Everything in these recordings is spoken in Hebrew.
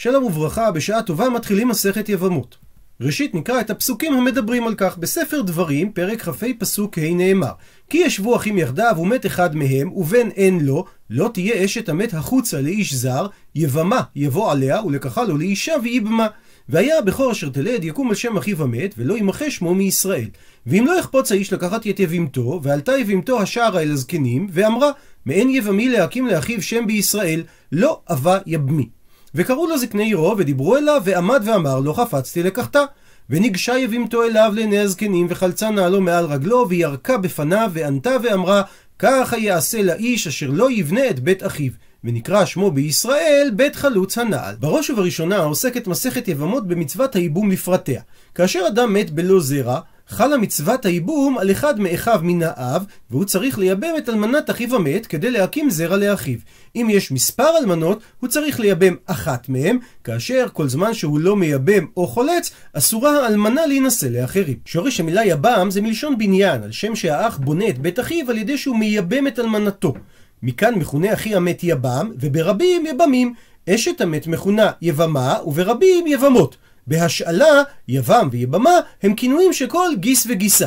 שלום וברכה, בשעה טובה מתחילים מסכת יבמות. ראשית נקרא את הפסוקים המדברים על כך. בספר דברים, פרק כ"ה פסוק ה' נאמר: כי ישבו אחים יחדיו ומת אחד מהם, ובן אין לו, לא תהיה אשת המת החוצה לאיש זר, יבמה יבוא עליה, ולקחה לו לאישה ויבמה. והיה הבכור אשר תלד יקום על שם אחיו המת, ולא ימחה שמו מישראל. ואם לא יחפוץ האיש לקחת את יבימתו, ועלתה יבימתו השערה אל הזקנים, ואמרה, מעין יבמי להקים לאחיו שם בישראל, לא אבה יבמי. וקראו לו זקני עירו, ודיברו אליו, ועמד ואמר לא חפצתי לקחתה. וניגשה יבימתו אליו לעיני הזקנים, וחלצה נעלו מעל רגלו, וירקה בפניו, וענתה ואמרה, ככה יעשה לאיש אשר לא יבנה את בית אחיו. ונקרא שמו בישראל בית חלוץ הנעל. בראש ובראשונה עוסקת מסכת יבמות במצוות הייבום לפרטיה. כאשר אדם מת בלא זרע, חלה מצוות הייבום על אחד מאחיו מן האב, והוא צריך לייבם את אלמנת אחיו המת כדי להקים זרע לאחיו. אם יש מספר אלמנות, הוא צריך לייבם אחת מהם, כאשר כל זמן שהוא לא מייבם או חולץ, אסורה האלמנה להינשא לאחרים. שורש המילה יבם זה מלשון בניין, על שם שהאח בונה את בית אחיו על ידי שהוא מייבם את אלמנתו. מכאן מכונה אחי המת יבם, וברבים יבמים. אשת המת מכונה יבמה, וברבים יבמות. בהשאלה, יבם ויבמה הם כינויים של כל גיס וגיסה.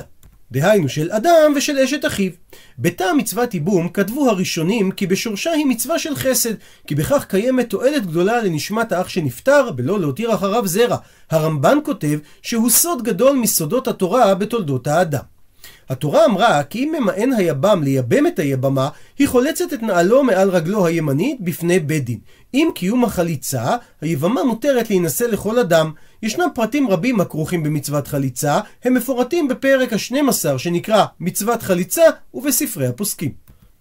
דהיינו של אדם ושל אשת אחיו. בתא מצוות ייבום כתבו הראשונים כי בשורשה היא מצווה של חסד, כי בכך קיימת תועלת גדולה לנשמת האח שנפטר, בלא להותיר אחריו זרע. הרמב"ן כותב שהוא סוד גדול מסודות התורה בתולדות האדם. התורה אמרה כי אם ממאן היבם לייבם את היבמה, היא חולצת את נעלו מעל רגלו הימנית בפני בית דין. עם קיום החליצה, היבמה מותרת להינשא לכל אדם. ישנם פרטים רבים הכרוכים במצוות חליצה, הם מפורטים בפרק ה-12 שנקרא מצוות חליצה ובספרי הפוסקים.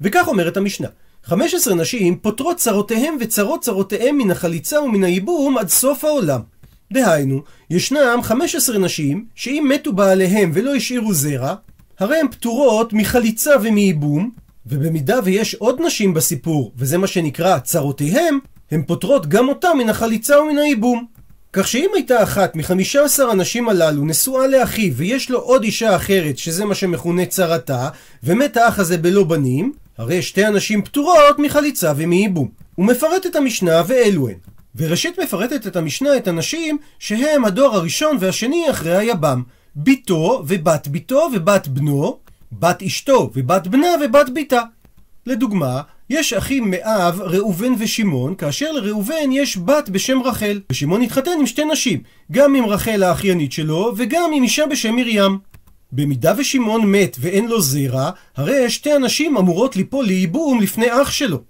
וכך אומרת המשנה: 15 נשים פותרות צרותיהם וצרות צרותיהם מן החליצה ומן הייבום עד סוף העולם. דהיינו, ישנם 15 נשים שאם מתו בעליהם ולא השאירו זרע, הרי הן פטורות מחליצה ומייבום, ובמידה ויש עוד נשים בסיפור, וזה מה שנקרא צרותיהם, הן פוטרות גם אותה מן החליצה ומן הייבום. כך שאם הייתה אחת מחמישה עשר הנשים הללו נשואה לאחיו ויש לו עוד אישה אחרת שזה מה שמכונה צרתה ומת האח הזה בלא בנים הרי שתי הנשים פטורות מחליצה ומייבום. הוא מפרט את המשנה ואלו הן. וראשית מפרטת את המשנה את הנשים שהם הדור הראשון והשני אחרי היבם. ביתו ובת ביתו ובת בנו, בת אשתו ובת בנה ובת ביתה. לדוגמה, יש אחים מאב, ראובן ושמעון, כאשר לראובן יש בת בשם רחל. ושמעון התחתן עם שתי נשים, גם עם רחל האחיינית שלו, וגם עם אישה בשם מרים. במידה ושמעון מת ואין לו זרע, הרי שתי הנשים אמורות ליפול לייבום לפני אח שלו.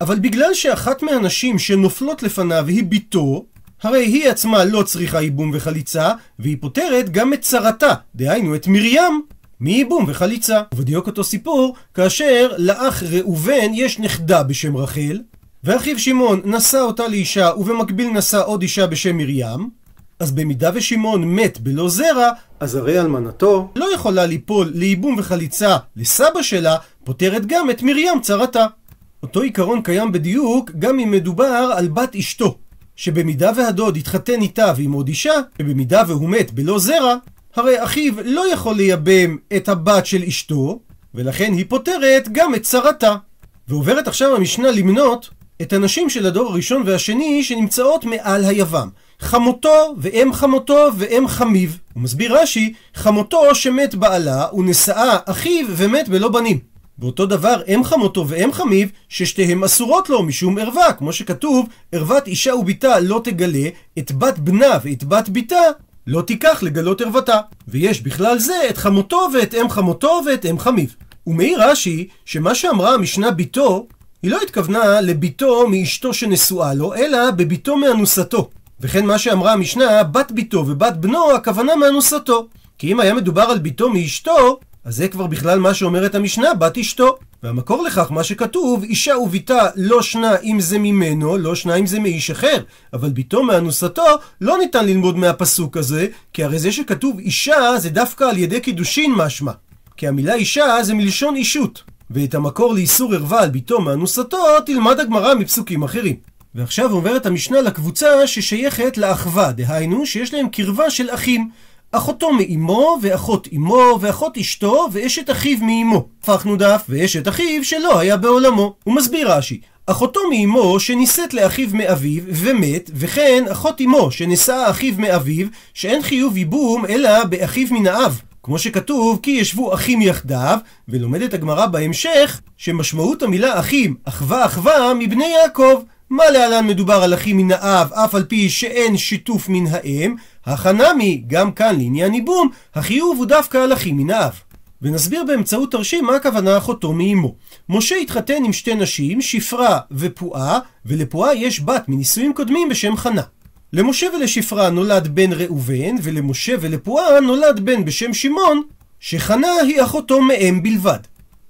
אבל בגלל שאחת מהנשים שנופלות לפניו היא בתו, הרי היא עצמה לא צריכה ייבום וחליצה, והיא פותרת גם את צרתה, דהיינו את מרים, מייבום וחליצה. ובדיוק אותו סיפור, כאשר לאח ראובן יש נכדה בשם רחל, ואחיו שמעון נשא אותה לאישה ובמקביל נשא עוד אישה בשם מרים, אז במידה ושמעון מת בלא זרע, אז הרי אלמנתו לא יכולה ליפול לייבום וחליצה לסבא שלה, פותרת גם את מרים צרתה. אותו עיקרון קיים בדיוק גם אם מדובר על בת אשתו. שבמידה והדוד התחתן איתה ועם עוד אישה, ובמידה והוא מת בלא זרע, הרי אחיו לא יכול לייבם את הבת של אשתו, ולכן היא פותרת גם את צרתה. ועוברת עכשיו המשנה למנות את הנשים של הדור הראשון והשני שנמצאות מעל היבם. חמותו ואם חמותו ואם חמיו. הוא מסביר רש"י, חמותו שמת בעלה ונשאה אחיו ומת בלא בנים. ואותו דבר אם חמותו ואם חמיו, ששתיהם אסורות לו משום ערווה, כמו שכתוב, ערוות אישה וביתה לא תגלה, את בת בנה ואת בת ביתה לא תיקח לגלות ערוותה. ויש בכלל זה את חמותו ואת אם חמותו ואת אם חמיו. ומעיר רש"י, שמה שאמרה המשנה ביתו, היא לא התכוונה לביתו מאשתו שנשואה לו, אלא בביתו מאנוסתו. וכן מה שאמרה המשנה, בת ביתו ובת בנו, הכוונה מאנוסתו. כי אם היה מדובר על ביתו מאשתו, אז זה כבר בכלל מה שאומרת המשנה, בת אשתו. והמקור לכך, מה שכתוב, אישה וביתה לא שנה אם זה ממנו, לא שנה אם זה מאיש אחר. אבל ביתו מאנוסתו, לא ניתן ללמוד מהפסוק הזה, כי הרי זה שכתוב אישה זה דווקא על ידי קידושין משמע. כי המילה אישה זה מלשון אישות. ואת המקור לאיסור ערווה על ביתו מאנוסתו, תלמד הגמרא מפסוקים אחרים. ועכשיו עוברת המשנה לקבוצה ששייכת לאחווה, דהיינו שיש להם קרבה של אחים. אחותו מאמו, ואחות אמו, ואחות אשתו, ואשת אחיו מאמו. הפכנו דף, ואשת אחיו שלא היה בעולמו. הוא מסביר רש"י, אחותו מאמו שנישאת לאחיו מאביו ומת, וכן אחות אמו שנשאה אחיו מאביו, שאין חיוב ייבום אלא באחיו מן האב. כמו שכתוב, כי ישבו אחים יחדיו, ולומדת הגמרא בהמשך, שמשמעות המילה אחים, אחווה אחווה, מבני יעקב. מה להלן מדובר על אחים מן האב, אף על פי שאין שיתוף מן האם, החנמי, גם כאן לעניין ייבום, החיוב הוא דווקא על אחים מן האב. ונסביר באמצעות תרשים מה הכוונה אחותו מאמו. משה התחתן עם שתי נשים, שפרה ופועה, ולפועה יש בת מנישואים קודמים בשם חנה. למשה ולשפרה נולד בן ראובן, ולמשה ולפועה נולד בן בשם שמעון, שחנה היא אחותו מאם בלבד.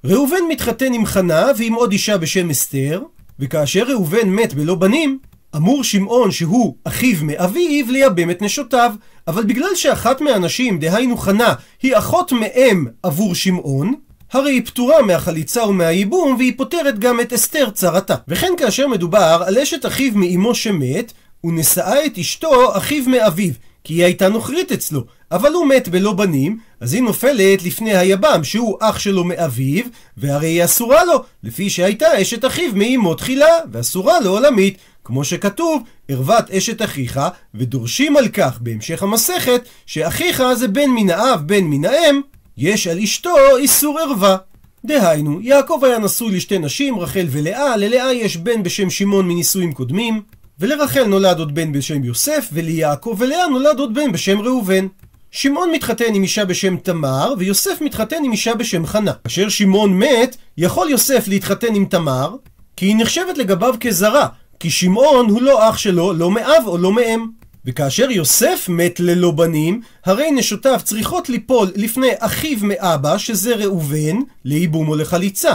ראובן מתחתן עם חנה ועם עוד אישה בשם אסתר, וכאשר ראובן מת בלא בנים, אמור שמעון שהוא אחיו מאביו לייבם את נשותיו, אבל בגלל שאחת מהנשים, דהיינו חנה, היא אחות מאם עבור שמעון, הרי היא פטורה מהחליצה ומהייבום, והיא פותרת גם את אסתר צרתה. וכן כאשר מדובר על אשת אחיו מאמו שמת, הוא נשאה את אשתו אחיו מאביו, כי היא הייתה נוכרית אצלו, אבל הוא מת בלא בנים, אז היא נופלת לפני היבם, שהוא אח שלו מאביו, והרי היא אסורה לו, לפי שהייתה אשת אחיו מאמו תחילה, ואסורה לו עולמית. כמו שכתוב, ערוות אשת אחיך, ודורשים על כך בהמשך המסכת, שאחיך זה בן מן האב, בן מן האם, יש על אשתו איסור ערווה. דהיינו, יעקב היה נשוי לשתי נשים, רחל ולאה, ללאה יש בן בשם שמעון מנישואים קודמים, ולרחל נולד עוד בן בשם יוסף, וליעקב ולאה נולד עוד בן בשם ראובן. שמעון מתחתן עם אישה בשם תמר, ויוסף מתחתן עם אישה בשם חנה. כאשר שמעון מת, יכול יוסף להתחתן עם תמר, כי היא נחשבת לגביו כזרה, כי שמעון הוא לא אח שלו, לא מאב או לא מאם. וכאשר יוסף מת ללא בנים, הרי נשותיו צריכות ליפול לפני אחיו מאבא, שזה ראובן, לייבום או לחליצה.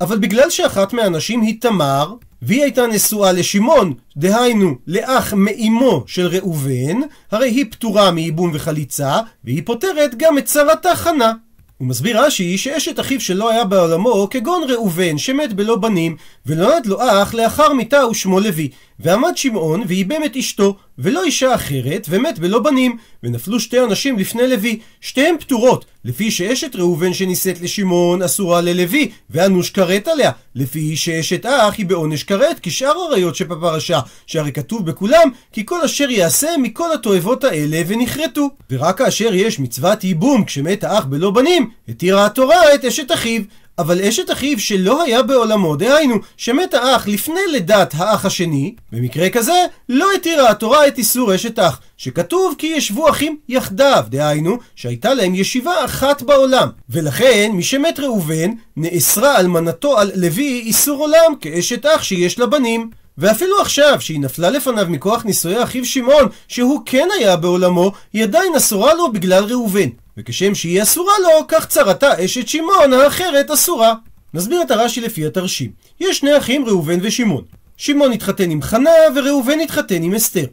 אבל בגלל שאחת מהנשים היא תמר, והיא הייתה נשואה לשמעון, דהיינו לאח מאמו של ראובן, הרי היא פטורה מייבום וחליצה, והיא פותרת גם את צרתה חנה. הוא מסביר רש"י שאשת אחיו שלא היה בעולמו כגון ראובן שמת בלא בנים ונולד לו אח לאחר מיתה ושמו לוי. ועמד שמעון וייבם את אשתו ולא אישה אחרת ומת בלא בנים ונפלו שתי אנשים לפני לוי. שתיהן פטורות לפי שאשת ראובן שנישאת לשמעון אסורה ללוי ואנוש כרת עליה. לפי שאשת אח היא בעונש כרת כשאר עריות שבפרשה שהרי כתוב בכולם כי כל אשר יעשה מכל התועבות האלה ונכרתו. ורק כאשר יש מצוות ייבום כשמת האח בלא בנים התירה התורה את אשת אחיו אבל אשת אחיו שלא היה בעולמו, דהיינו, שמת האח לפני לידת האח השני, במקרה כזה, לא התירה התורה את איסור אשת אח, שכתוב כי ישבו אחים יחדיו, דהיינו, שהייתה להם ישיבה אחת בעולם. ולכן, מי שמת ראובן, נאסרה אלמנתו על לוי איסור עולם, כאשת אח שיש לה בנים. ואפילו עכשיו, שהיא נפלה לפניו מכוח נישואי אחיו שמעון, שהוא כן היה בעולמו, היא עדיין אסורה לו בגלל ראובן. וכשם שהיא אסורה לו, כך צרתה אשת שמעון האחרת אסורה. נסביר את הרש"י לפי התרשים. יש שני אחים ראובן ושמעון. שמעון התחתן עם חנה וראובן התחתן עם אסתר.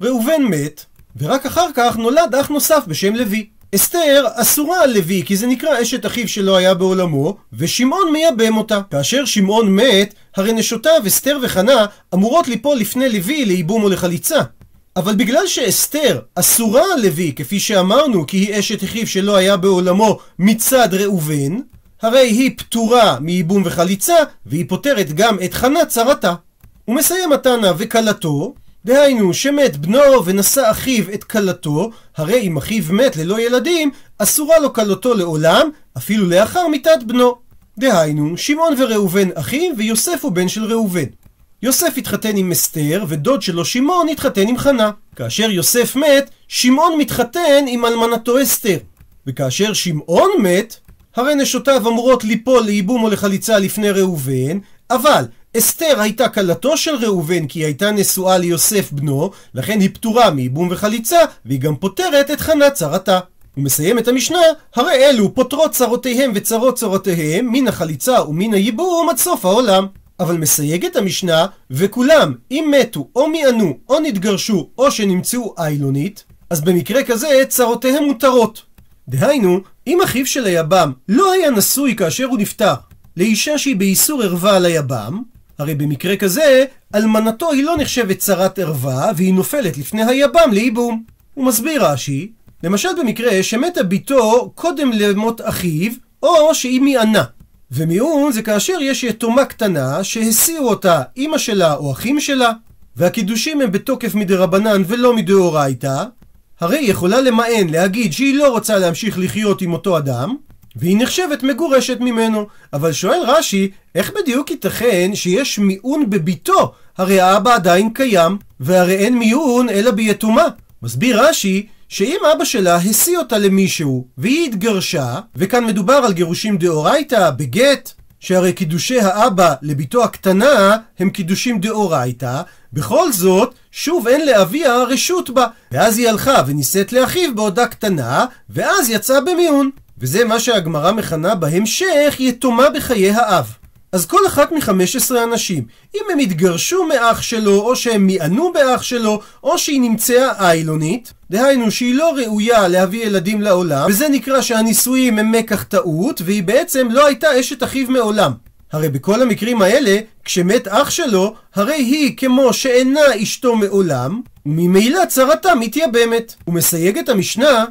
ראובן מת, ורק אחר כך נולד אח נוסף בשם לוי. אסתר אסורה על לוי כי זה נקרא אשת אחיו שלא היה בעולמו, ושמעון מייבם אותה. כאשר שמעון מת, הרי נשותיו אסתר וחנה אמורות ליפול לפני לוי לייבום או לחליצה. אבל בגלל שאסתר אסורה על לוי, כפי שאמרנו, כי היא אשת אחיו שלא היה בעולמו מצד ראובן, הרי היא פטורה מייבום וחליצה, והיא פותרת גם את חנה צרתה. הוא מסיים התנא וכלתו, דהיינו שמת בנו ונשא אחיו את כלתו, הרי אם אחיו מת ללא ילדים, אסורה לו כלתו לעולם, אפילו לאחר מיתת בנו. דהיינו, שמעון וראובן אחים, ויוסף הוא בן של ראובן. יוסף התחתן עם אסתר, ודוד שלו שמעון התחתן עם חנה. כאשר יוסף מת, שמעון מתחתן עם אלמנתו אסתר. וכאשר שמעון מת, הרי נשותיו אמורות ליפול לייבום או לחליצה לפני ראובן, אבל אסתר הייתה כלתו של ראובן כי היא הייתה נשואה ליוסף בנו, לכן היא פטורה מייבום וחליצה, והיא גם פותרת את חנה צרתה. הוא מסיים את המשנה, הרי אלו פותרות צרותיהם וצרות צרותיהם מן החליצה ומן הייבום עד סוף העולם. אבל מסייגת המשנה, וכולם, אם מתו, או מיענו, או נתגרשו, או שנמצאו איילונית, אז במקרה כזה צרותיהם מותרות. דהיינו, אם אחיו של היבם לא היה נשוי כאשר הוא נפטר לאישה שהיא באיסור ערווה על היבם, הרי במקרה כזה, אלמנתו היא לא נחשבת צרת ערווה, והיא נופלת לפני היבם לייבום. הוא מסביר רש"י, למשל במקרה שמתה בתו קודם למות אחיו, או שהיא מיענה. ומיעון זה כאשר יש יתומה קטנה שהסיעו אותה אמא שלה או אחים שלה, והקידושים הם בתוקף מדרבנן ולא מדאורייתא, הרי היא יכולה למען, להגיד שהיא לא רוצה להמשיך לחיות עם אותו אדם, והיא נחשבת מגורשת ממנו. אבל שואל רש"י, איך בדיוק ייתכן שיש מיעון בביתו? הרי האבא עדיין קיים, והרי אין מיעון אלא ביתומה. מסביר רש"י, שאם אבא שלה השיא אותה למישהו, והיא התגרשה, וכאן מדובר על גירושים דאורייתא, בגט, שהרי קידושי האבא לביתו הקטנה הם קידושים דאורייתא, בכל זאת, שוב אין לאביה רשות בה. ואז היא הלכה ונישאת לאחיו בעודה קטנה, ואז יצאה במיון. וזה מה שהגמרא מכנה בהמשך יתומה בחיי האב. אז כל אחת מ-15 אנשים, אם הם התגרשו מאח שלו, או שהם מיענו באח שלו, או שהיא נמצאה איילונית, דהיינו שהיא לא ראויה להביא ילדים לעולם, וזה נקרא שהנישואים הם מקח טעות, והיא בעצם לא הייתה אשת אחיו מעולם. הרי בכל המקרים האלה, כשמת אח שלו, הרי היא כמו שאינה אשתו מעולם, וממילא צרתה מתייבמת. הוא מסייג את המשנה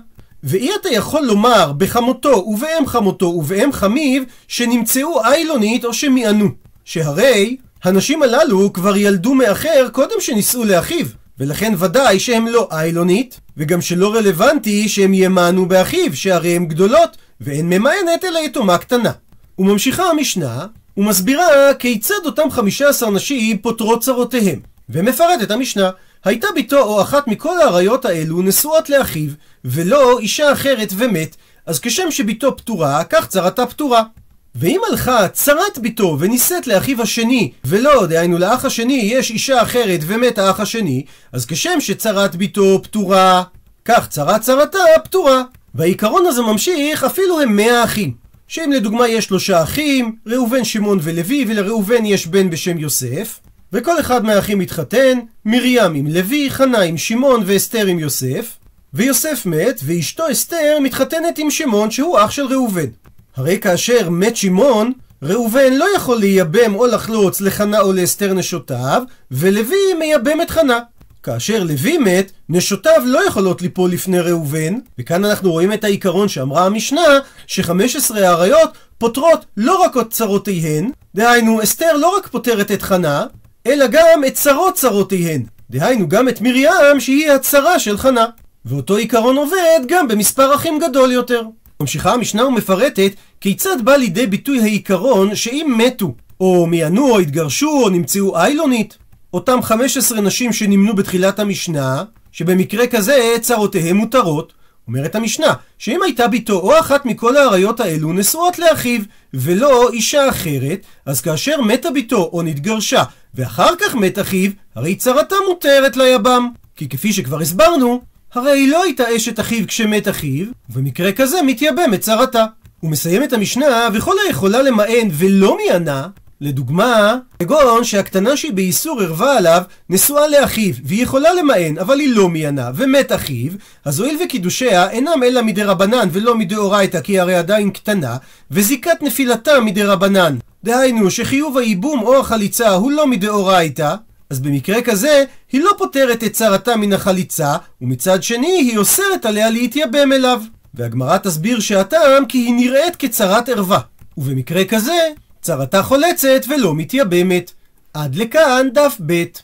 ואי אתה יכול לומר בחמותו ובאם חמותו ובאם חמיו שנמצאו איילונית או שמיענו. שהרי הנשים הללו כבר ילדו מאחר קודם שנישאו לאחיו, ולכן ודאי שהם לא איילונית, וגם שלא רלוונטי שהם ימענו באחיו, שהרי הן גדולות, ואין ממאנת אלא יתומה קטנה. וממשיכה המשנה, ומסבירה כיצד אותם 15 נשים פותרות צרותיהם. ומפרטת המשנה, הייתה ביתו או אחת מכל האריות האלו נשואות לאחיו, ולא אישה אחרת ומת, אז כשם שביתו פטורה, כך צרתה פטורה. ואם הלכה צרת ביתו ונישאת לאחיו השני, ולא, דהיינו לאח השני יש אישה אחרת ומת האח השני, אז כשם שצרת ביתו פטורה, כך צרת צרתה פטורה. והעיקרון הזה ממשיך אפילו הם מאה אחים. שאם לדוגמה יש שלושה אחים, ראובן, שמעון ולוי, ולראובן יש בן בשם יוסף, וכל אחד מהאחים מתחתן, מרים עם לוי, חנה עם שמעון ואסתר עם יוסף, ויוסף מת, ואשתו אסתר מתחתנת עם שמעון שהוא אח של ראובן. הרי כאשר מת שמעון, ראובן לא יכול לייבם או לחלוץ לחנה או לאסתר נשותיו, ולוי מייבם את חנה. כאשר לוי מת, נשותיו לא יכולות ליפול לפני ראובן, וכאן אנחנו רואים את העיקרון שאמרה המשנה, ש-15 האריות פותרות לא רק את צרותיהן, דהיינו אסתר לא רק פותרת את חנה, אלא גם את צרות צרותיהן. דהיינו גם את מרים שהיא הצרה של חנה. ואותו עיקרון עובד גם במספר אחים גדול יותר. ממשיכה המשנה ומפרטת כיצד בא לידי ביטוי העיקרון שאם מתו, או מיענו, או התגרשו, או נמצאו איילונית, אותם 15 נשים שנמנו בתחילת המשנה, שבמקרה כזה צרותיהם מותרות, אומרת המשנה, שאם הייתה ביתו או אחת מכל האריות האלו נשואות לאחיו, ולא אישה אחרת, אז כאשר מתה ביתו או נתגרשה, ואחר כך מת אחיו, הרי צרתה מותרת ליבם. כי כפי שכבר הסברנו, הרי היא לא הייתה אשת אחיו כשמת אחיו, ובמקרה כזה מתייבם את צרתה. הוא מסיים את המשנה, וכל היכולה למען ולא מיענה, לדוגמה, כגון שהקטנה שהיא באיסור ערווה עליו נשואה לאחיו, והיא יכולה למען, אבל היא לא מיענה, ומת אחיו, אז הואיל וקידושיה אינם אלא מדי רבנן ולא מדי אורייתא, כי הרי עדיין קטנה, וזיקת נפילתה מדי רבנן. דהיינו, שחיוב הייבום או החליצה הוא לא מדי אורייתא, אז במקרה כזה, היא לא פותרת את צרתה מן החליצה, ומצד שני, היא אוסרת עליה להתייבם אליו. והגמרא תסביר שהטעם כי היא נראית כצרת ערווה. ובמקרה כזה, צרתה חולצת ולא מתייבמת. עד לכאן דף ב'.